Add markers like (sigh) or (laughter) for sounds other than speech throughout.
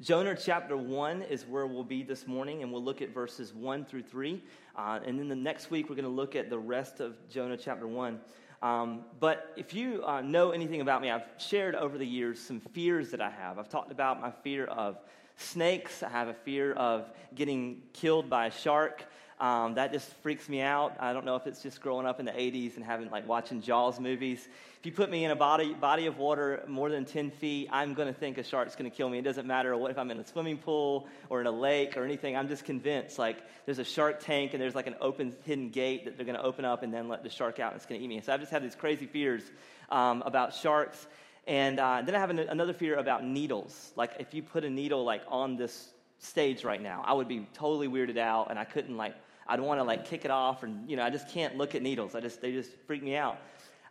Jonah chapter 1 is where we'll be this morning, and we'll look at verses 1 through 3. Uh, and then the next week, we're going to look at the rest of Jonah chapter 1. Um, but if you uh, know anything about me, I've shared over the years some fears that I have. I've talked about my fear of snakes, I have a fear of getting killed by a shark. Um, that just freaks me out. I don't know if it's just growing up in the 80s and having like watching Jaws movies. If you put me in a body, body of water more than 10 feet, I'm going to think a shark's going to kill me. It doesn't matter what if I'm in a swimming pool or in a lake or anything. I'm just convinced like there's a shark tank and there's like an open hidden gate that they're going to open up and then let the shark out and it's going to eat me. So I've just had these crazy fears um, about sharks. And uh, then I have an, another fear about needles. Like if you put a needle like on this stage right now, I would be totally weirded out and I couldn't like I don't want to like kick it off, and you know, I just can't look at needles. I just they just freak me out.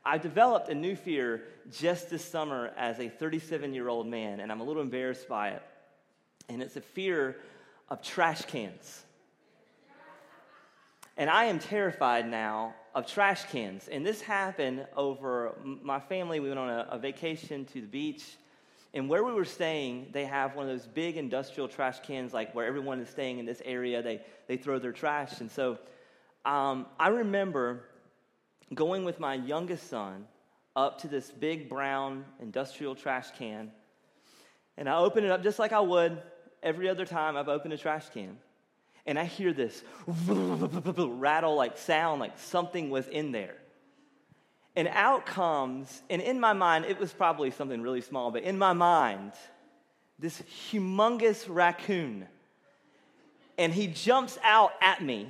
I developed a new fear just this summer as a 37 year old man, and I'm a little embarrassed by it. And it's a fear of trash cans. And I am terrified now of trash cans. And this happened over my family. We went on a, a vacation to the beach and where we were staying, they have one of those big industrial trash cans, like where everyone is staying in this area, they, they throw their trash. And so um, I remember going with my youngest son up to this big brown industrial trash can. And I open it up just like I would every other time I've opened a trash can. And I hear this (laughs) rattle like sound, like something was in there and out comes, and in my mind, it was probably something really small, but in my mind, this humongous raccoon. And he jumps out at me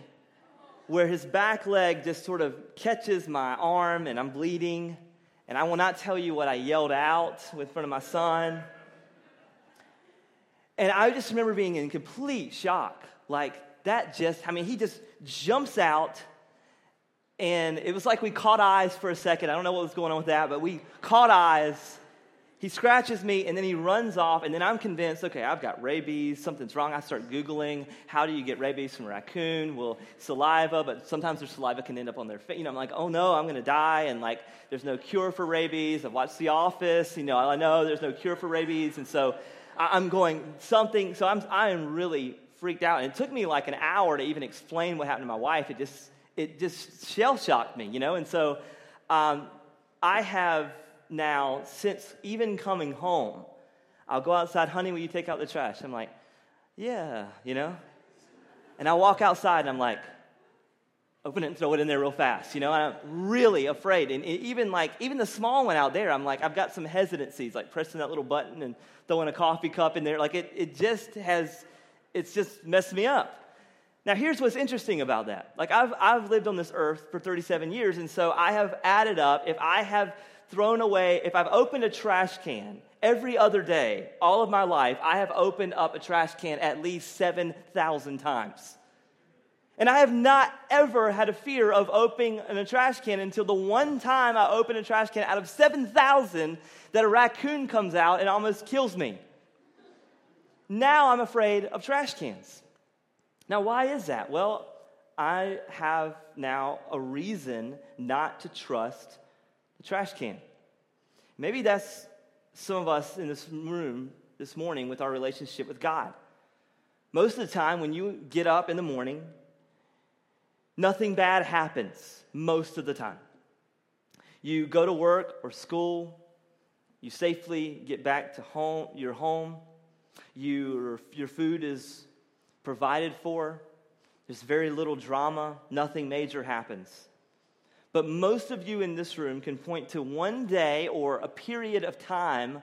where his back leg just sort of catches my arm and I'm bleeding. And I will not tell you what I yelled out in front of my son. And I just remember being in complete shock. Like, that just, I mean, he just jumps out and it was like we caught eyes for a second. I don't know what was going on with that, but we caught eyes. He scratches me and then he runs off, and then I'm convinced, okay, I've got rabies, something's wrong. I start Googling, how do you get rabies from a raccoon? Well, saliva, but sometimes their saliva can end up on their face. You know, I'm like, oh no, I'm gonna die, and like, there's no cure for rabies. I've watched The Office, you know, I know there's no cure for rabies, and so I'm going, something, so I'm, I am really freaked out. And it took me like an hour to even explain what happened to my wife. It just, it just shell shocked me, you know? And so um, I have now, since even coming home, I'll go outside, honey, will you take out the trash? I'm like, yeah, you know? And I walk outside and I'm like, open it and throw it in there real fast, you know? And I'm really afraid. And even like, even the small one out there, I'm like, I've got some hesitancies, like pressing that little button and throwing a coffee cup in there. Like, it, it just has, it's just messed me up. Now, here's what's interesting about that. Like, I've, I've lived on this earth for 37 years, and so I have added up, if I have thrown away, if I've opened a trash can every other day, all of my life, I have opened up a trash can at least 7,000 times. And I have not ever had a fear of opening a trash can until the one time I opened a trash can out of 7,000 that a raccoon comes out and almost kills me. Now I'm afraid of trash cans. Now, why is that? Well, I have now a reason not to trust the trash can. Maybe that's some of us in this room this morning with our relationship with God. Most of the time, when you get up in the morning, nothing bad happens most of the time. You go to work or school, you safely get back to home, your home, you, your food is provided for. There's very little drama, nothing major happens. But most of you in this room can point to one day or a period of time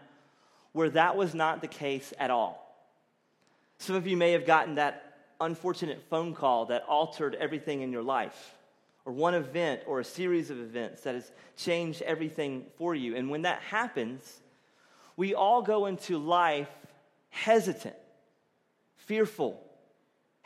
where that was not the case at all. Some of you may have gotten that unfortunate phone call that altered everything in your life, or one event or a series of events that has changed everything for you. And when that happens, we all go into life hesitant, fearful,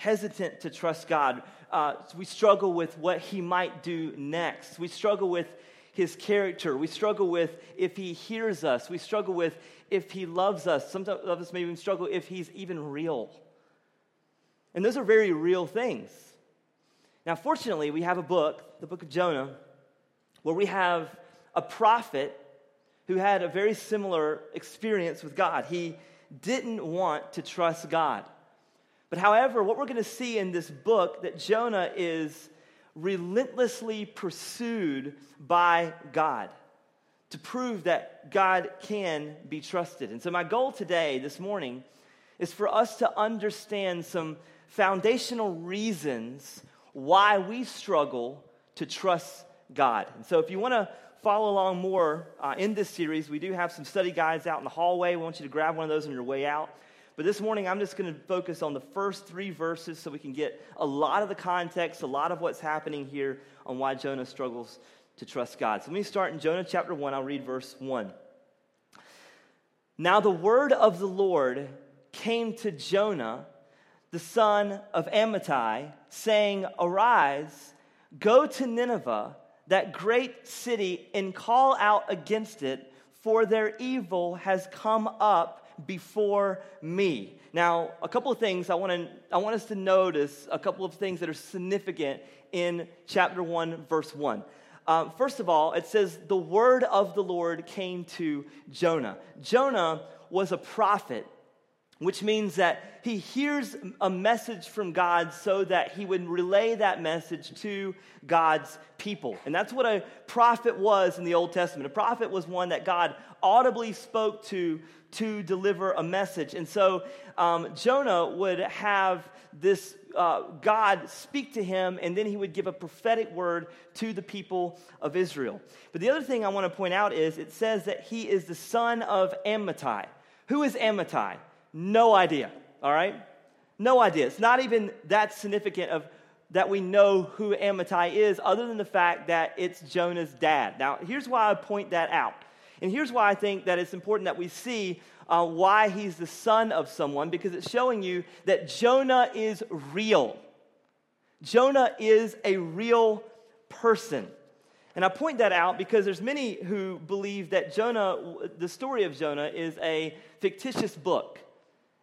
hesitant to trust God. Uh, we struggle with what He might do next. We struggle with His character. We struggle with if He hears us. We struggle with if He loves us. Some of us may even struggle if He's even real. And those are very real things. Now, fortunately, we have a book, the book of Jonah, where we have a prophet who had a very similar experience with God. He didn't want to trust God. But however, what we're going to see in this book that Jonah is relentlessly pursued by God to prove that God can be trusted. And so, my goal today, this morning, is for us to understand some foundational reasons why we struggle to trust God. And so, if you want to follow along more uh, in this series, we do have some study guides out in the hallway. We want you to grab one of those on your way out. But this morning, I'm just going to focus on the first three verses so we can get a lot of the context, a lot of what's happening here on why Jonah struggles to trust God. So let me start in Jonah chapter 1. I'll read verse 1. Now the word of the Lord came to Jonah, the son of Amittai, saying, Arise, go to Nineveh, that great city, and call out against it, for their evil has come up before me. Now, a couple of things I want, to, I want us to notice, a couple of things that are significant in chapter 1, verse 1. Uh, first of all, it says, The word of the Lord came to Jonah. Jonah was a prophet, which means that he hears a message from God so that he would relay that message to God's people. And that's what a prophet was in the Old Testament. A prophet was one that God audibly spoke to to deliver a message. And so um, Jonah would have this uh, God speak to him, and then he would give a prophetic word to the people of Israel. But the other thing I want to point out is it says that he is the son of Amittai. Who is Amittai? No idea, all right? No idea. It's not even that significant of that we know who Amittai is, other than the fact that it's Jonah's dad. Now, here's why I point that out. And here's why I think that it's important that we see uh, why he's the son of someone, because it's showing you that Jonah is real. Jonah is a real person. And I point that out because there's many who believe that Jonah, the story of Jonah, is a fictitious book.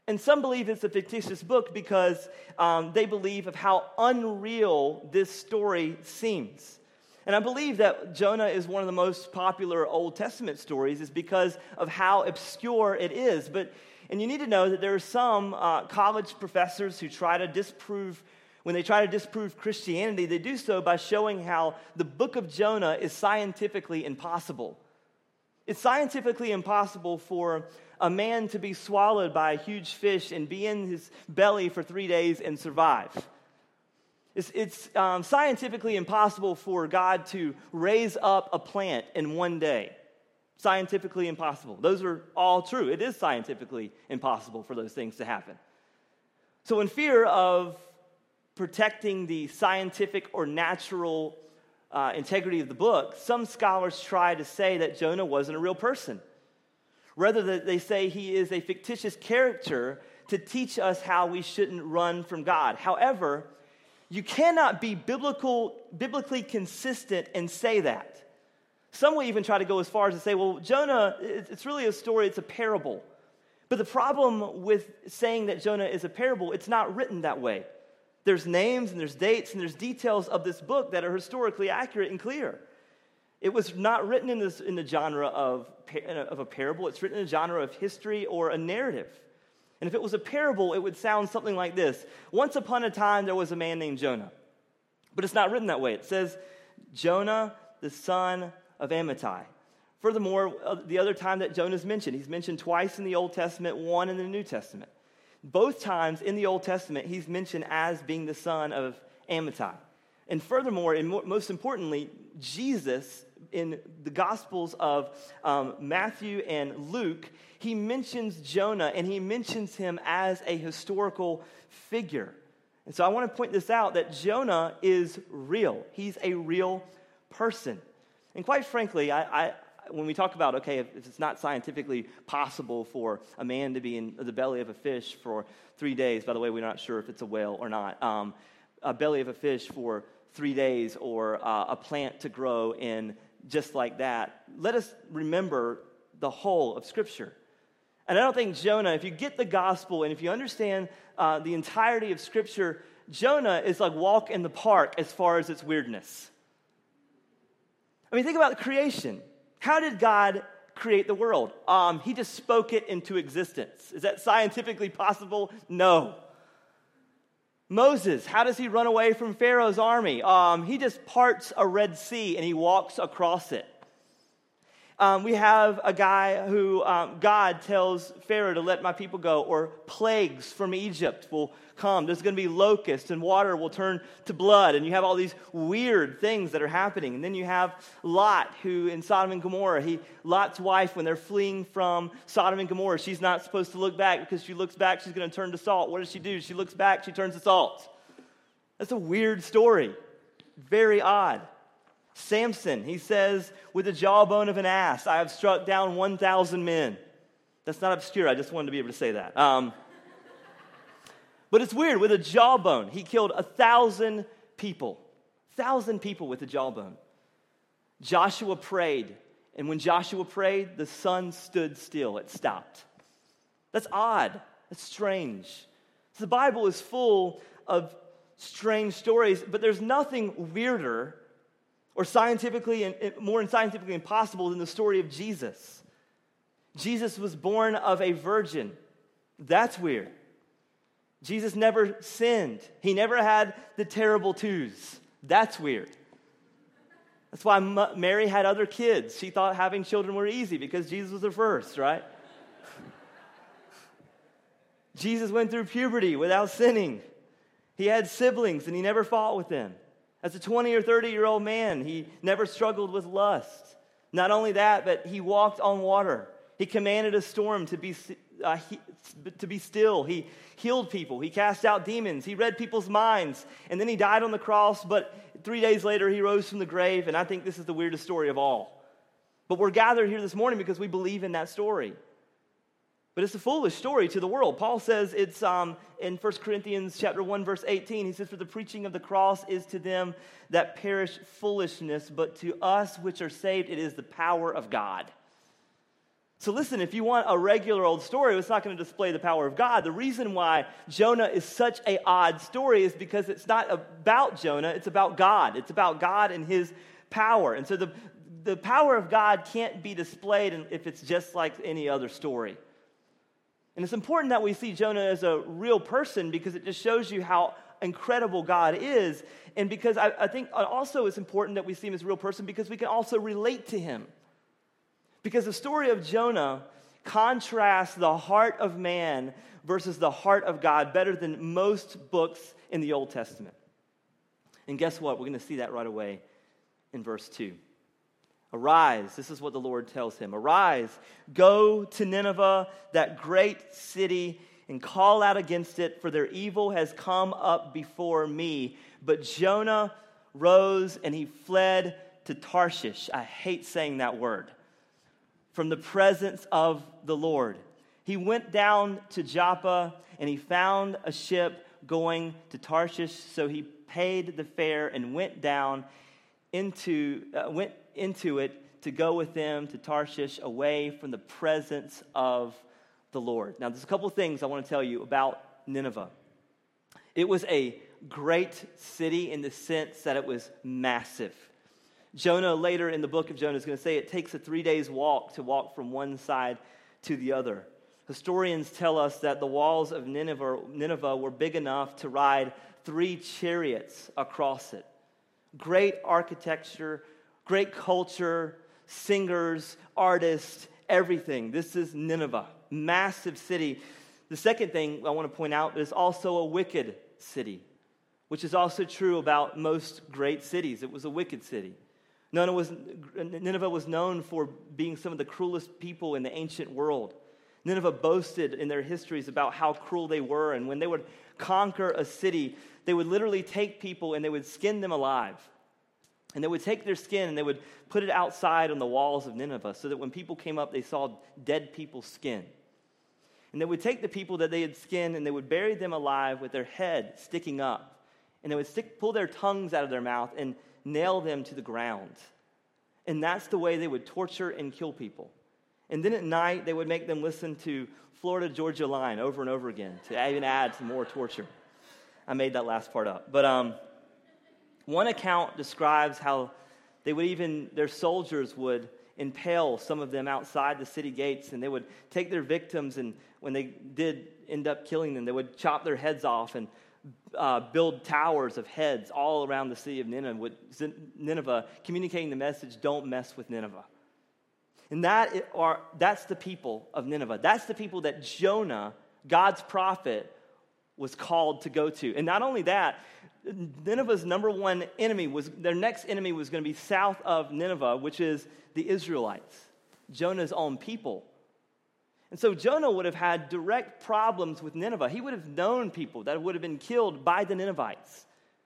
And some believe it's a fictitious book because um, they believe of how unreal this story seems. And I believe that Jonah is one of the most popular Old Testament stories is because of how obscure it is. But and you need to know that there are some uh, college professors who try to disprove when they try to disprove Christianity, they do so by showing how the book of Jonah is scientifically impossible. It's scientifically impossible for a man to be swallowed by a huge fish and be in his belly for three days and survive. It's, it's um, scientifically impossible for God to raise up a plant in one day. Scientifically impossible. Those are all true. It is scientifically impossible for those things to happen. So, in fear of protecting the scientific or natural uh, integrity of the book, some scholars try to say that Jonah wasn't a real person. Rather, that they say he is a fictitious character to teach us how we shouldn't run from God. However, you cannot be biblical, biblically consistent and say that. Some will even try to go as far as to say, well, Jonah, it's really a story, it's a parable. But the problem with saying that Jonah is a parable, it's not written that way. There's names and there's dates and there's details of this book that are historically accurate and clear. It was not written in, this, in the genre of, of a parable, it's written in the genre of history or a narrative. And if it was a parable, it would sound something like this Once upon a time, there was a man named Jonah. But it's not written that way. It says, Jonah, the son of Amittai. Furthermore, uh, the other time that Jonah is mentioned, he's mentioned twice in the Old Testament, one in the New Testament. Both times in the Old Testament, he's mentioned as being the son of Amittai. And furthermore, and most importantly, Jesus in the Gospels of um, Matthew and Luke, he mentions Jonah and he mentions him as a historical figure. And so I want to point this out that Jonah is real. He's a real person. And quite frankly, I, I, when we talk about, okay, if, it's not scientifically possible for a man to be in the belly of a fish for three days, by the way, we're not sure if it's a whale or not, um, a belly of a fish for three days or uh, a plant to grow in just like that, let us remember the whole of Scripture. And I don't think Jonah, if you get the gospel and if you understand uh, the entirety of Scripture, Jonah is like walk in the park as far as its weirdness. I mean, think about the creation. How did God create the world. Um, he just spoke it into existence. Is that scientifically possible? No. Moses, how does he run away from Pharaoh's army? Um, he just parts a Red Sea and he walks across it. Um, we have a guy who um, God tells Pharaoh to let my people go, or plagues from Egypt will come. There's going to be locusts, and water will turn to blood. And you have all these weird things that are happening. And then you have Lot, who in Sodom and Gomorrah, he, Lot's wife, when they're fleeing from Sodom and Gomorrah, she's not supposed to look back because she looks back, she's going to turn to salt. What does she do? She looks back, she turns to salt. That's a weird story. Very odd. Samson, he says, with the jawbone of an ass, I have struck down 1,000 men. That's not obscure. I just wanted to be able to say that. Um, but it's weird. With a jawbone, he killed a thousand people. Thousand people with a jawbone. Joshua prayed, and when Joshua prayed, the sun stood still. It stopped. That's odd. That's strange. So the Bible is full of strange stories, but there's nothing weirder or scientifically and more scientifically impossible than the story of Jesus. Jesus was born of a virgin. That's weird. Jesus never sinned. He never had the terrible twos. That's weird. That's why Mary had other kids. She thought having children were easy because Jesus was her first, right? (laughs) Jesus went through puberty without sinning. He had siblings and he never fought with them. As a 20 or 30 year old man, he never struggled with lust. Not only that, but he walked on water. He commanded a storm to be, uh, he, to be still. He healed people. He cast out demons. He read people's minds. And then he died on the cross, but three days later, he rose from the grave. And I think this is the weirdest story of all. But we're gathered here this morning because we believe in that story. But it's a foolish story to the world. Paul says it's um, in 1 Corinthians chapter 1, verse 18. He says, For the preaching of the cross is to them that perish foolishness, but to us which are saved, it is the power of God. So listen, if you want a regular old story, it's not going to display the power of God. The reason why Jonah is such a odd story is because it's not about Jonah, it's about God. It's about God and his power. And so the, the power of God can't be displayed if it's just like any other story. And it's important that we see Jonah as a real person because it just shows you how incredible God is. And because I, I, think also it's important that we see him as a real person because we can also relate to him. Because the story of Jonah contrasts the heart of man versus the heart of God better than most books in the Old Testament. And guess what? We're going to see that right away in verse 2. Arise, this is what the Lord tells him. Arise, go to Nineveh, that great city, and call out against it, for their evil has come up before me. But Jonah rose and he fled to Tarshish. I hate saying that word. From the presence of the Lord. He went down to Joppa and he found a ship going to Tarshish, so he paid the fare and went down into uh, went into it to go with them to Tarshish away from the presence of the Lord. Now, there's a couple things I want to tell you about Nineveh. It was a great city in the sense that it was massive. Jonah, later in the book of Jonah, is going to say it takes a three days walk to walk from one side to the other. Historians tell us that the walls of Nineveh, Nineveh were big enough to ride three chariots across it. Great architecture, great culture, singers, artists, everything. This is Nineveh, massive city. The second thing I want to point out is also a wicked city, which is also true about most great cities. It was a wicked city. Nineveh was, Nineveh was known for being some of the cruelest people in the ancient world. Nineveh boasted in their histories about how cruel they were, and when they would conquer a city, they would literally take people and they would skin them alive. And they would take their skin and they would put it outside on the walls of Nineveh so that when people came up, they saw dead people's skin. And they would take the people that they had skinned and they would bury them alive with their head sticking up. And they would stick, pull their tongues out of their mouth and nail them to the ground. And that's the way they would torture and kill people. And then at night, they would make them listen to Florida Georgia Line over and over again to even add some more torture. I made that last part up. But um, one account describes how they would even, their soldiers would impale some of them outside the city gates, and they would take their victims, and when they did end up killing them, they would chop their heads off and uh, build towers of heads all around the city of Nineveh, with Nineveh communicating the message don't mess with Nineveh. And that are, that's the people of Nineveh. That's the people that Jonah, God's prophet, was called to go to. And not only that, Nineveh's number one enemy was their next enemy was going to be south of Nineveh, which is the Israelites, Jonah's own people. And so Jonah would have had direct problems with Nineveh. He would have known people that would have been killed by the Ninevites,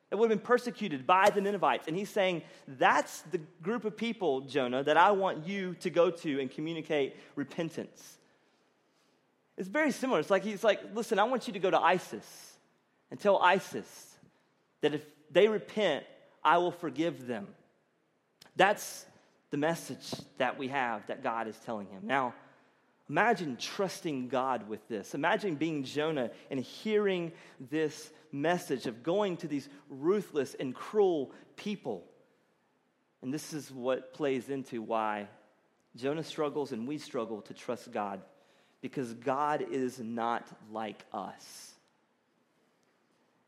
that would have been persecuted by the Ninevites. And he's saying, That's the group of people, Jonah, that I want you to go to and communicate repentance. It's very similar. It's like he's like, Listen, I want you to go to ISIS and tell ISIS that if they repent, I will forgive them. That's the message that we have that God is telling him. Now, Imagine trusting God with this. Imagine being Jonah and hearing this message of going to these ruthless and cruel people. And this is what plays into why Jonah struggles and we struggle to trust God because God is not like us.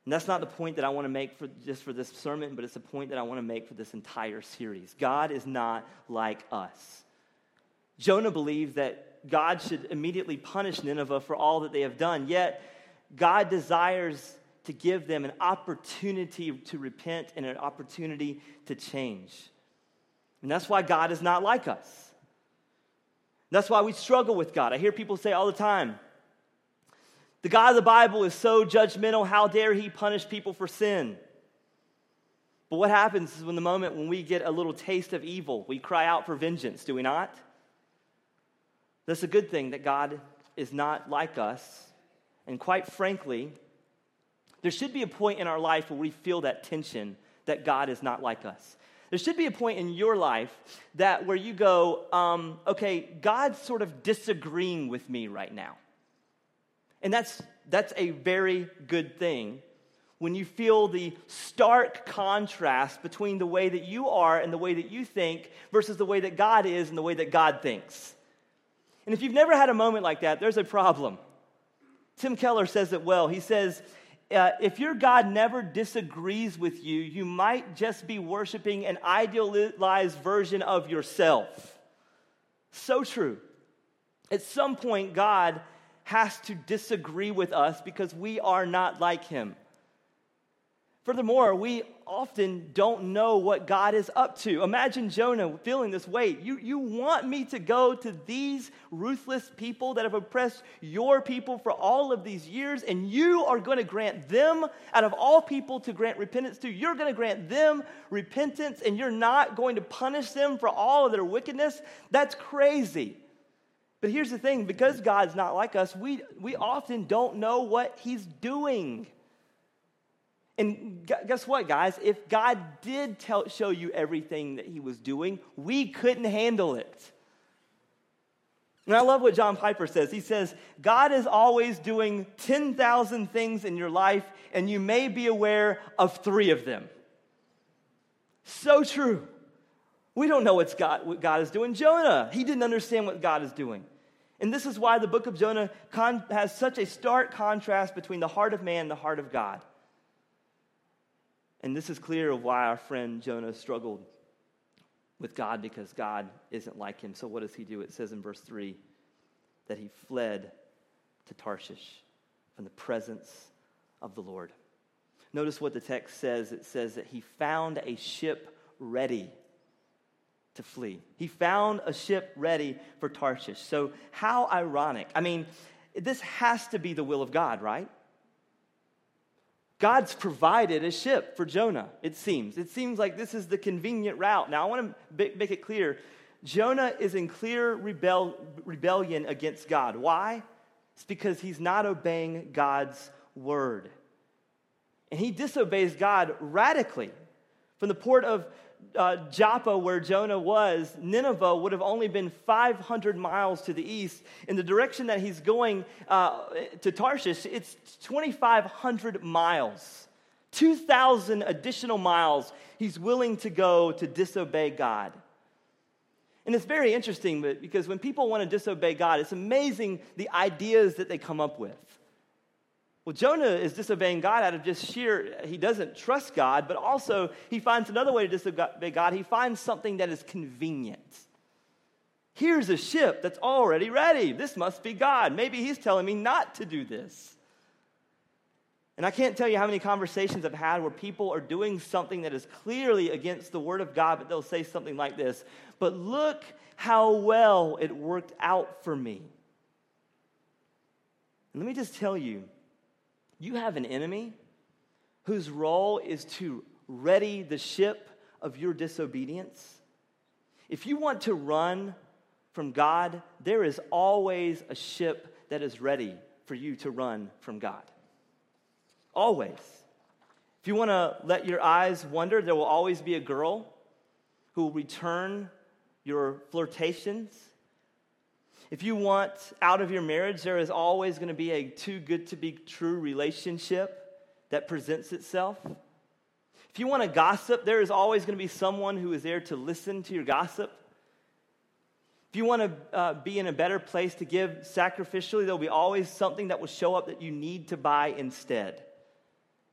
And that's not the point that I want to make for just for this sermon, but it's the point that I want to make for this entire series. God is not like us. Jonah believed that God should immediately punish Nineveh for all that they have done. Yet, God desires to give them an opportunity to repent and an opportunity to change. And that's why God is not like us. That's why we struggle with God. I hear people say all the time, the God of the Bible is so judgmental, how dare he punish people for sin? But what happens is when the moment when we get a little taste of evil, we cry out for vengeance, do we not? That's a good thing that God is not like us. And quite frankly, there should be a point in our life where we feel that tension that God is not like us. There should be a point in your life that where you go, um, okay, God's sort of disagreeing with me right now. And that's, that's a very good thing when you feel the stark contrast between the way that you are and the way that you think versus the way that God is and the way that God thinks. And if you've never had a moment like that, there's a problem. Tim Keller says it well. He says, uh, if your God never disagrees with you, you might just be worshiping an idealized version of yourself. So true. At some point, God has to disagree with us because we are not like him. Furthermore, we often don't know what God is up to. Imagine Jonah feeling this weight. You, you want me to go to these ruthless people that have oppressed your people for all of these years, and you are going to grant them, out of all people, to grant repentance to. You're going to grant them repentance, and you're not going to punish them for all of their wickedness? That's crazy. But here's the thing because God's not like us, we, we often don't know what He's doing. And guess what, guys? If God did tell, show you everything that he was doing, we couldn't handle it. And I love what John Piper says. He says, God is always doing 10,000 things in your life, and you may be aware of three of them. So true. We don't know what's God, what God is doing. Jonah, he didn't understand what God is doing. And this is why the book of Jonah con- has such a stark contrast between the heart of man and the heart of God. And this is clear of why our friend Jonah struggled with God because God isn't like him. So, what does he do? It says in verse 3 that he fled to Tarshish from the presence of the Lord. Notice what the text says it says that he found a ship ready to flee. He found a ship ready for Tarshish. So, how ironic. I mean, this has to be the will of God, right? God's provided a ship for Jonah, it seems. It seems like this is the convenient route. Now, I want to make it clear Jonah is in clear rebel- rebellion against God. Why? It's because he's not obeying God's word. And he disobeys God radically. From the port of uh, Joppa, where Jonah was, Nineveh would have only been 500 miles to the east. In the direction that he's going uh, to Tarshish, it's 2,500 miles. 2,000 additional miles he's willing to go to disobey God. And it's very interesting because when people want to disobey God, it's amazing the ideas that they come up with. Well, Jonah is disobeying God out of just sheer, he doesn't trust God, but also he finds another way to disobey God. He finds something that is convenient. Here's a ship that's already ready. This must be God. Maybe he's telling me not to do this. And I can't tell you how many conversations I've had where people are doing something that is clearly against the Word of God, but they'll say something like this But look how well it worked out for me. And let me just tell you you have an enemy whose role is to ready the ship of your disobedience. If you want to run from God, there is always a ship that is ready for you to run from God. Always. If you want to let your eyes wander, there will always be a girl who will return your flirtations. If you want out of your marriage, there is always going to be a too good to be true relationship that presents itself. If you want to gossip, there is always going to be someone who is there to listen to your gossip. If you want to uh, be in a better place to give sacrificially, there'll be always something that will show up that you need to buy instead.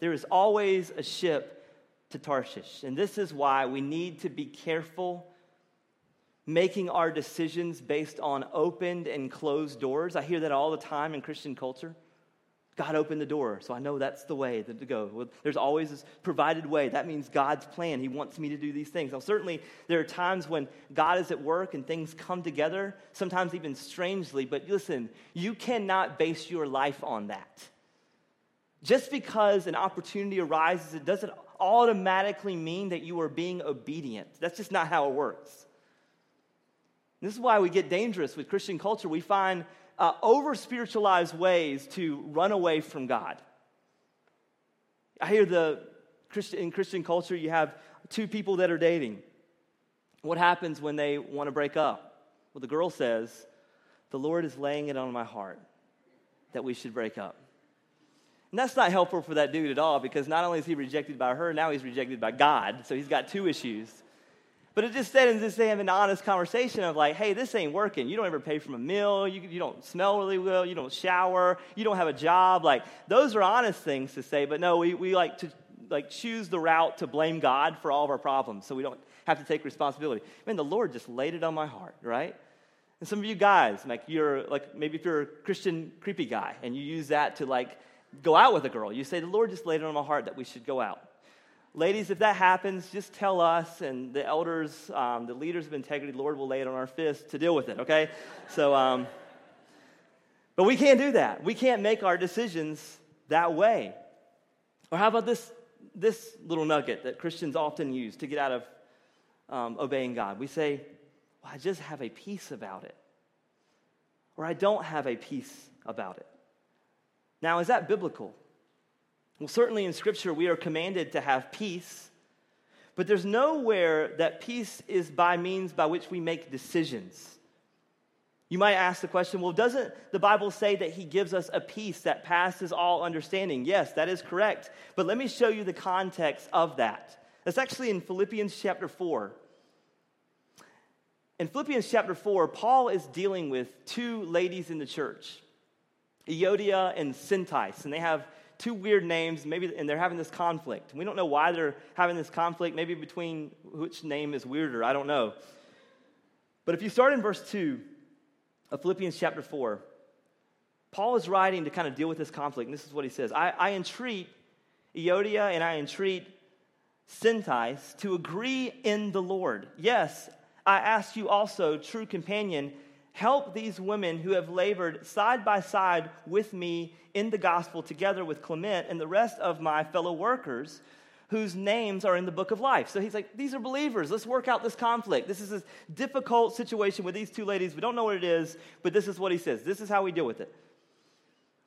There is always a ship to Tarshish. And this is why we need to be careful making our decisions based on opened and closed doors. I hear that all the time in Christian culture. God opened the door, so I know that's the way to go. There's always this provided way. That means God's plan. He wants me to do these things. Now, certainly, there are times when God is at work and things come together, sometimes even strangely, but listen, you cannot base your life on that. Just because an opportunity arises, it doesn't automatically mean that you are being obedient. That's just not how it works. This is why we get dangerous with Christian culture. We find uh, over spiritualized ways to run away from God. I hear the in Christian culture, you have two people that are dating. What happens when they want to break up? Well, the girl says, The Lord is laying it on my heart that we should break up. And that's not helpful for that dude at all because not only is he rejected by her, now he's rejected by God. So he's got two issues. But it just said in this having an honest conversation of like, hey, this ain't working. You don't ever pay for a meal. You, you don't smell really well. You don't shower. You don't have a job. Like, those are honest things to say. But no, we, we like to like choose the route to blame God for all of our problems so we don't have to take responsibility. Man, the Lord just laid it on my heart, right? And some of you guys, like you're like maybe if you're a Christian creepy guy and you use that to like go out with a girl. You say, The Lord just laid it on my heart that we should go out. Ladies, if that happens, just tell us and the elders, um, the leaders of integrity, Lord will lay it on our fist to deal with it, okay? So, um, but we can't do that. We can't make our decisions that way. Or how about this, this little nugget that Christians often use to get out of um, obeying God? We say, well, I just have a peace about it. Or I don't have a peace about it. Now, is that biblical? Well, certainly in Scripture, we are commanded to have peace, but there's nowhere that peace is by means by which we make decisions. You might ask the question well, doesn't the Bible say that He gives us a peace that passes all understanding? Yes, that is correct. But let me show you the context of that. That's actually in Philippians chapter 4. In Philippians chapter 4, Paul is dealing with two ladies in the church. Euodia and Syntyche, and they have two weird names, maybe, and they're having this conflict. We don't know why they're having this conflict, maybe between which name is weirder, I don't know. But if you start in verse 2 of Philippians chapter 4, Paul is writing to kind of deal with this conflict, and this is what he says I, I entreat Euodia and I entreat Syntyche to agree in the Lord. Yes, I ask you also, true companion, Help these women who have labored side by side with me in the gospel, together with Clement and the rest of my fellow workers whose names are in the book of life. So he's like, These are believers. Let's work out this conflict. This is a difficult situation with these two ladies. We don't know what it is, but this is what he says. This is how we deal with it.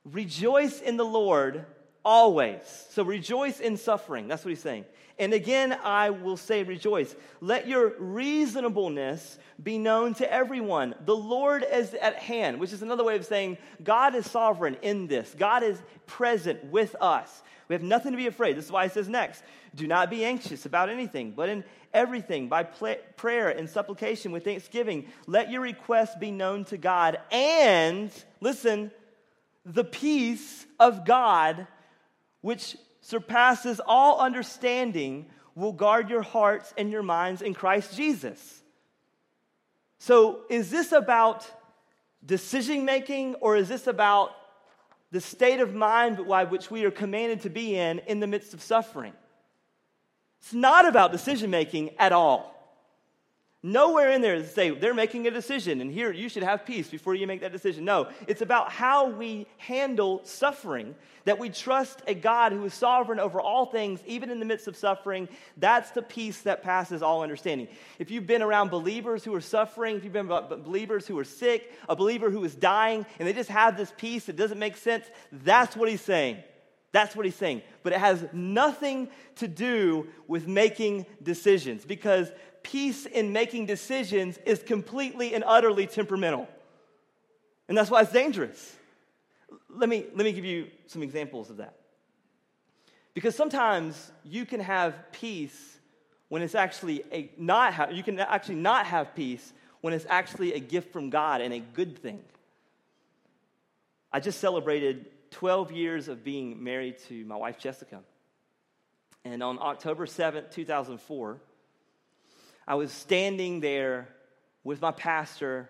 Rejoice in the Lord. Always. So rejoice in suffering. That's what he's saying. And again, I will say, rejoice. Let your reasonableness be known to everyone. The Lord is at hand, which is another way of saying God is sovereign in this. God is present with us. We have nothing to be afraid. This is why he says next do not be anxious about anything, but in everything, by prayer and supplication with thanksgiving, let your requests be known to God. And, listen, the peace of God, which surpasses all understanding, will guard your hearts and your minds in Christ Jesus. So, is this about decision making or is this about the state of mind by which we are commanded to be in in the midst of suffering? It's not about decision making at all. Nowhere in there to say they're making a decision and here you should have peace before you make that decision. No, it's about how we handle suffering, that we trust a God who is sovereign over all things, even in the midst of suffering. That's the peace that passes all understanding. If you've been around believers who are suffering, if you've been about believers who are sick, a believer who is dying, and they just have this peace that doesn't make sense, that's what he's saying. That's what he's saying. But it has nothing to do with making decisions because peace in making decisions is completely and utterly temperamental. And that's why it's dangerous. Let me, let me give you some examples of that. Because sometimes you can have peace when it's actually a not have, you can actually not have peace when it's actually a gift from God and a good thing. I just celebrated 12 years of being married to my wife Jessica. And on October 7th, 2004, I was standing there with my pastor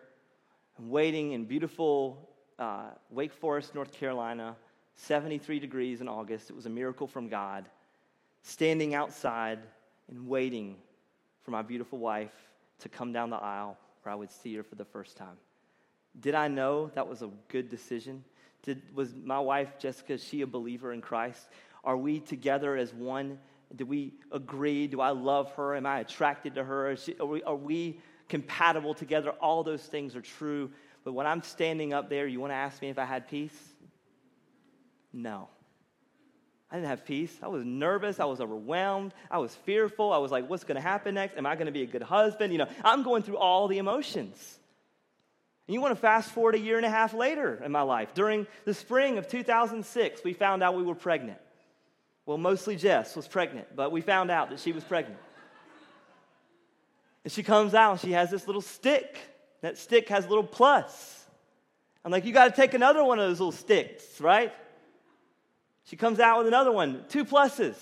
and waiting in beautiful uh, Wake Forest, North Carolina, 73 degrees in August. It was a miracle from God. Standing outside and waiting for my beautiful wife to come down the aisle where I would see her for the first time. Did I know that was a good decision? Did, was my wife, Jessica, she a believer in Christ? Are we together as one do we agree? Do I love her? Am I attracted to her? She, are, we, are we compatible together? All those things are true. But when I'm standing up there, you want to ask me if I had peace? No. I didn't have peace. I was nervous. I was overwhelmed. I was fearful. I was like, what's going to happen next? Am I going to be a good husband? You know, I'm going through all the emotions. And you want to fast forward a year and a half later in my life. During the spring of 2006, we found out we were pregnant. Well, mostly Jess was pregnant, but we found out that she was pregnant. And she comes out and she has this little stick. That stick has a little plus. I'm like, you got to take another one of those little sticks, right? She comes out with another one, two pluses.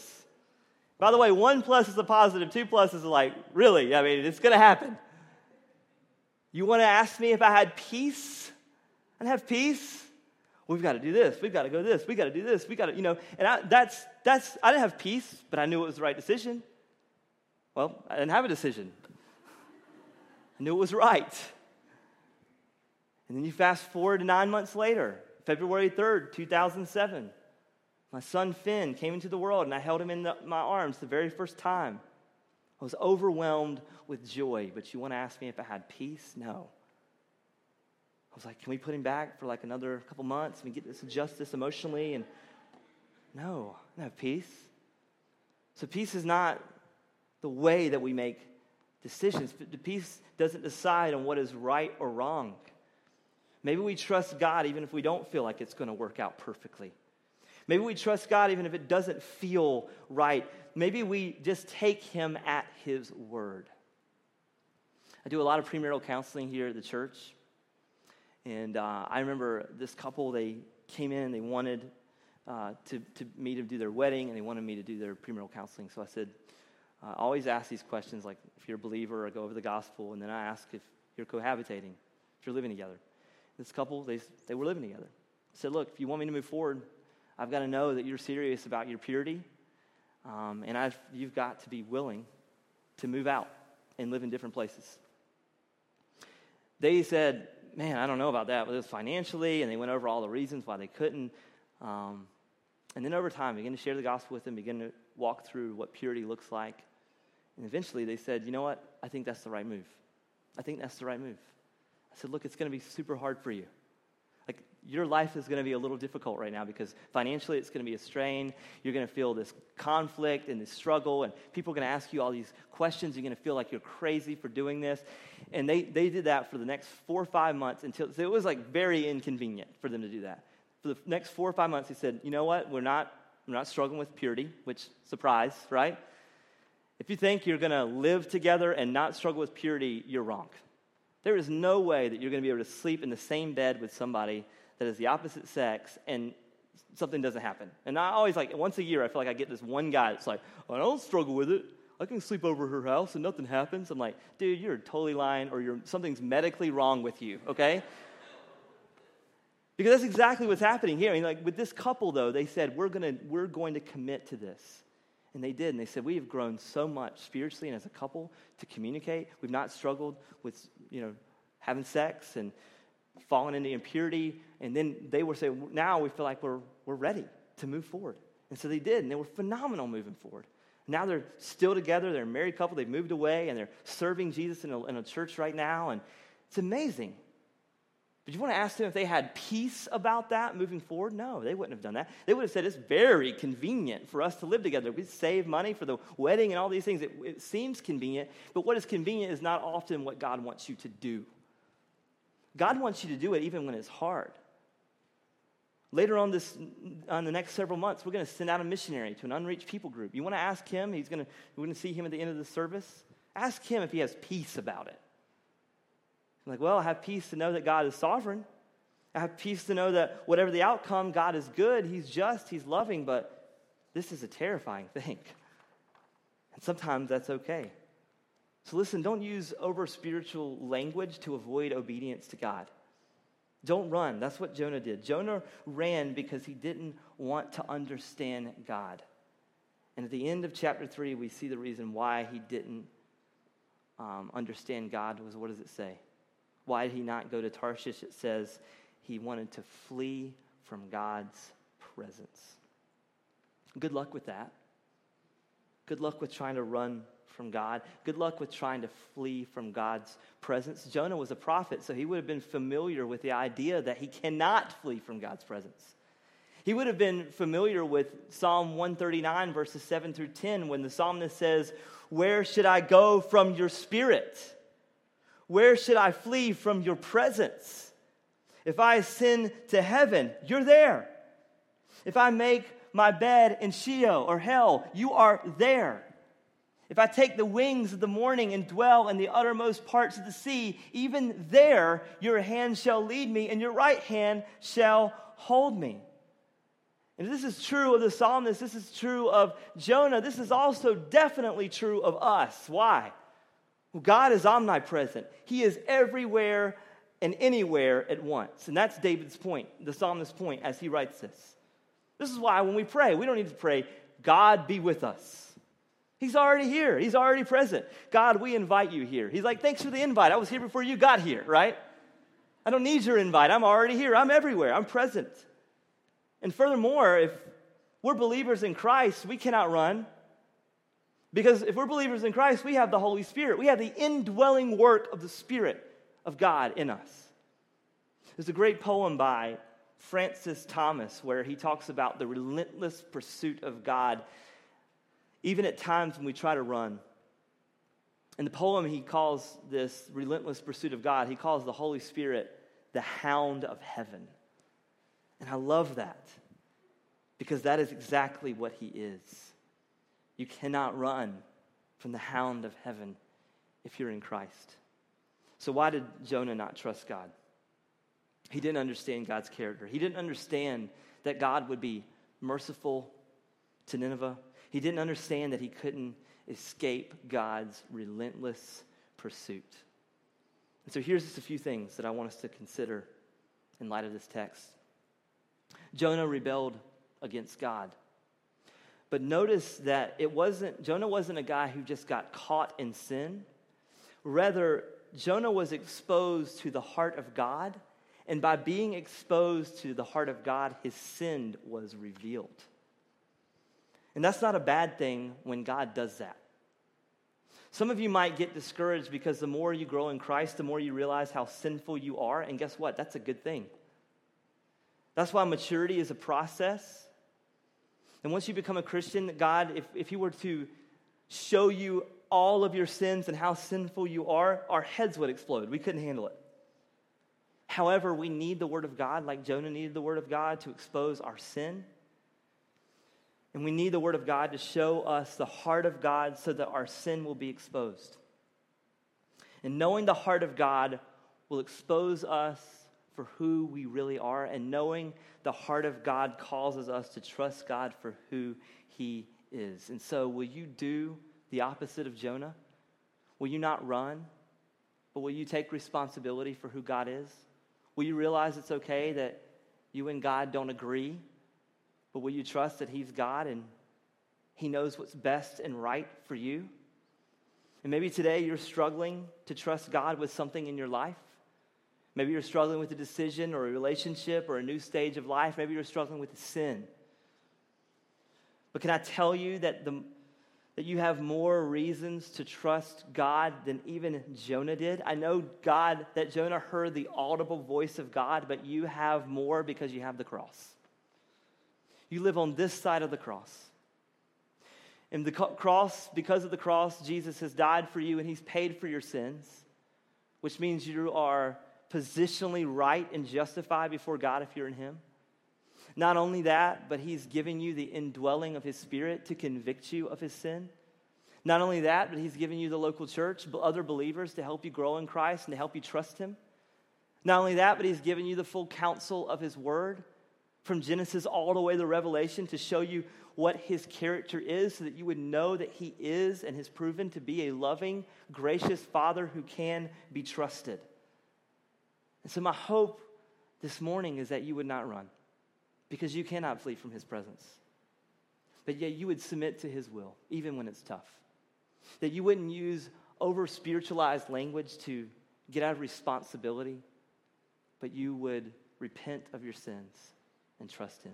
By the way, one plus is a positive, two pluses are like, really? I mean, it's going to happen. You want to ask me if I had peace? I have peace we've got to do this, we've got to go this, We've got to do this, We've got to, you know, and I, that's, that's, I didn't have peace, but I knew it was the right decision. Well, I didn't have a decision. I knew it was right. And then you fast forward to nine months later, February 3rd, 2007. My son Finn came into the world and I held him in the, my arms the very first time. I was overwhelmed with joy, but you want to ask me if I had peace? No. I was like, can we put him back for like another couple months and get this justice emotionally? And no, I have peace. So peace is not the way that we make decisions. The peace doesn't decide on what is right or wrong. Maybe we trust God even if we don't feel like it's going to work out perfectly. Maybe we trust God even if it doesn't feel right. Maybe we just take Him at His word. I do a lot of premarital counseling here at the church. And uh, I remember this couple, they came in they wanted uh, to, to me to do their wedding and they wanted me to do their premarital counseling. So I said, uh, I always ask these questions like if you're a believer, I go over the gospel, and then I ask if you're cohabitating, if you're living together. This couple, they, they were living together. I said, Look, if you want me to move forward, I've got to know that you're serious about your purity, um, and I've, you've got to be willing to move out and live in different places. They said, man, I don't know about that, but it was financially, and they went over all the reasons why they couldn't. Um, and then over time, begin to share the gospel with them, begin to walk through what purity looks like. And eventually they said, you know what? I think that's the right move. I think that's the right move. I said, look, it's going to be super hard for you. Like, your life is going to be a little difficult right now because financially it's going to be a strain. You're going to feel this conflict and this struggle, and people are going to ask you all these questions. You're going to feel like you're crazy for doing this. And they, they did that for the next four or five months until so it was like very inconvenient for them to do that. For the next four or five months, he said, You know what? We're not, we're not struggling with purity, which, surprise, right? If you think you're going to live together and not struggle with purity, you're wrong. There is no way that you're going to be able to sleep in the same bed with somebody that is the opposite sex and something doesn't happen. And I always like, once a year, I feel like I get this one guy that's like, oh, I don't struggle with it. I can sleep over her house and nothing happens. I'm like, dude, you're totally lying or you're, something's medically wrong with you, okay? Because that's exactly what's happening here. I mean, like with this couple, though, they said, we're, gonna, we're going to commit to this. And they did. And they said, We have grown so much spiritually and as a couple to communicate. We've not struggled with, you know, having sex and falling into impurity. And then they were saying, Now we feel like we're, we're ready to move forward. And so they did. And they were phenomenal moving forward. Now they're still together. They're a married couple. They've moved away and they're serving Jesus in a, in a church right now. And it's amazing. But you want to ask them if they had peace about that moving forward? No, they wouldn't have done that. They would have said it's very convenient for us to live together. We save money for the wedding and all these things. It, it seems convenient, but what is convenient is not often what God wants you to do. God wants you to do it even when it's hard. Later on this on the next several months, we're going to send out a missionary to an unreached people group. You want to ask him? He's going to we're going to see him at the end of the service. Ask him if he has peace about it. I'm like, well, I have peace to know that God is sovereign. I have peace to know that whatever the outcome, God is good, He's just, He's loving, but this is a terrifying (laughs) thing. And sometimes that's okay. So listen, don't use over spiritual language to avoid obedience to God. Don't run. That's what Jonah did. Jonah ran because he didn't want to understand God. And at the end of chapter 3, we see the reason why he didn't um, understand God was what does it say? Why did he not go to Tarshish? It says he wanted to flee from God's presence. Good luck with that. Good luck with trying to run from God. Good luck with trying to flee from God's presence. Jonah was a prophet, so he would have been familiar with the idea that he cannot flee from God's presence. He would have been familiar with Psalm 139, verses 7 through 10, when the psalmist says, Where should I go from your spirit? Where should I flee from your presence? If I ascend to heaven, you're there. If I make my bed in Sheol or hell, you are there. If I take the wings of the morning and dwell in the uttermost parts of the sea, even there your hand shall lead me, and your right hand shall hold me. And this is true of the psalmist, this is true of Jonah, this is also definitely true of us. Why? God is omnipresent, He is everywhere and anywhere at once. And that's David's point, the psalmist's point as he writes this. This is why when we pray, we don't need to pray, God be with us. He's already here. He's already present. God, we invite you here. He's like, thanks for the invite. I was here before you got here, right? I don't need your invite. I'm already here. I'm everywhere. I'm present. And furthermore, if we're believers in Christ, we cannot run. Because if we're believers in Christ, we have the Holy Spirit. We have the indwelling work of the Spirit of God in us. There's a great poem by Francis Thompson where he talks about the relentless pursuit of God, even at times when we try to run. In the poem, he calls this relentless pursuit of God, he calls the Holy Spirit the hound of heaven. And I love that because that is exactly what he is. You cannot run from the hound of heaven if you're in Christ. So, why did Jonah not trust God? He didn't understand God's character. He didn't understand that God would be merciful to Nineveh. He didn't understand that he couldn't escape God's relentless pursuit. And so, here's just a few things that I want us to consider in light of this text. Jonah rebelled against God. But notice that it wasn't, Jonah wasn't a guy who just got caught in sin. Rather, Jonah was exposed to the heart of God, and by being exposed to the heart of God, his sin was revealed. And that's not a bad thing when God does that. Some of you might get discouraged because the more you grow in Christ, the more you realize how sinful you are. And guess what? That's a good thing. That's why maturity is a process. And once you become a Christian, God, if, if He were to show you all of your sins and how sinful you are, our heads would explode. We couldn't handle it. However, we need the Word of God, like Jonah needed the Word of God to expose our sin. And we need the Word of God to show us the heart of God so that our sin will be exposed. And knowing the heart of God will expose us for who we really are. And knowing the heart of God causes us to trust God for who He is. And so, will you do the opposite of Jonah? Will you not run, but will you take responsibility for who God is? Will you realize it's okay that you and God don't agree, but will you trust that He's God and He knows what's best and right for you? And maybe today you're struggling to trust God with something in your life. Maybe you're struggling with a decision or a relationship or a new stage of life. Maybe you're struggling with sin. But can I tell you that, the, that you have more reasons to trust God than even Jonah did? I know God, that Jonah heard the audible voice of God, but you have more because you have the cross. You live on this side of the cross. In the cross, because of the cross, Jesus has died for you and he's paid for your sins, which means you are positionally right and justified before God if you're in him. Not only that, but he's giving you the indwelling of his spirit to convict you of his sin. Not only that, but he's giving you the local church, other believers to help you grow in Christ and to help you trust him. Not only that, but he's given you the full counsel of his word from Genesis all the way to Revelation to show you what his character is so that you would know that he is and has proven to be a loving, gracious father who can be trusted. And so, my hope this morning is that you would not run because you cannot flee from his presence. But yet, you would submit to his will, even when it's tough. That you wouldn't use over spiritualized language to get out of responsibility, but you would repent of your sins and trust him.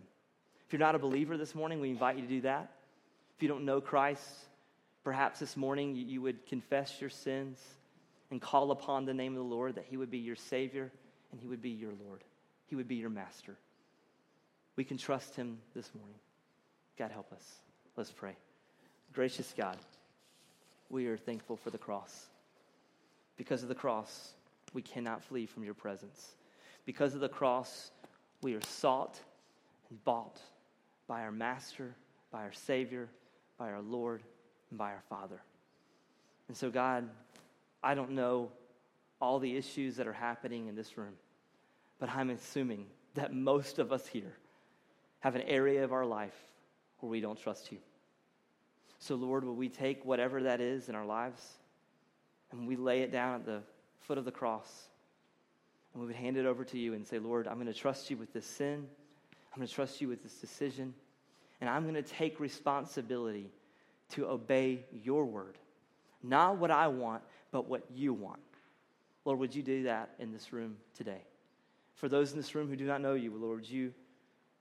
If you're not a believer this morning, we invite you to do that. If you don't know Christ, perhaps this morning you would confess your sins and call upon the name of the Lord that he would be your Savior and he would be your Lord. He would be your master. We can trust him this morning. God, help us. Let's pray. Gracious God, we are thankful for the cross. Because of the cross, we cannot flee from your presence. Because of the cross, we are sought and bought by our Master, by our Savior, by our Lord, and by our Father. And so, God, I don't know all the issues that are happening in this room, but I'm assuming that most of us here have an area of our life where we don't trust you. So, Lord, will we take whatever that is in our lives and we lay it down at the foot of the cross and we would hand it over to you and say, Lord, I'm going to trust you with this sin. I'm going to trust you with this decision. And I'm going to take responsibility to obey your word. Not what I want, but what you want. Lord, would you do that in this room today? For those in this room who do not know you, Lord, would you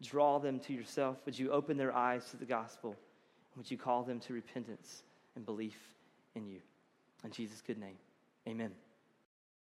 draw them to yourself? Would you open their eyes to the gospel? Would you call them to repentance and belief in you? In Jesus' good name, amen.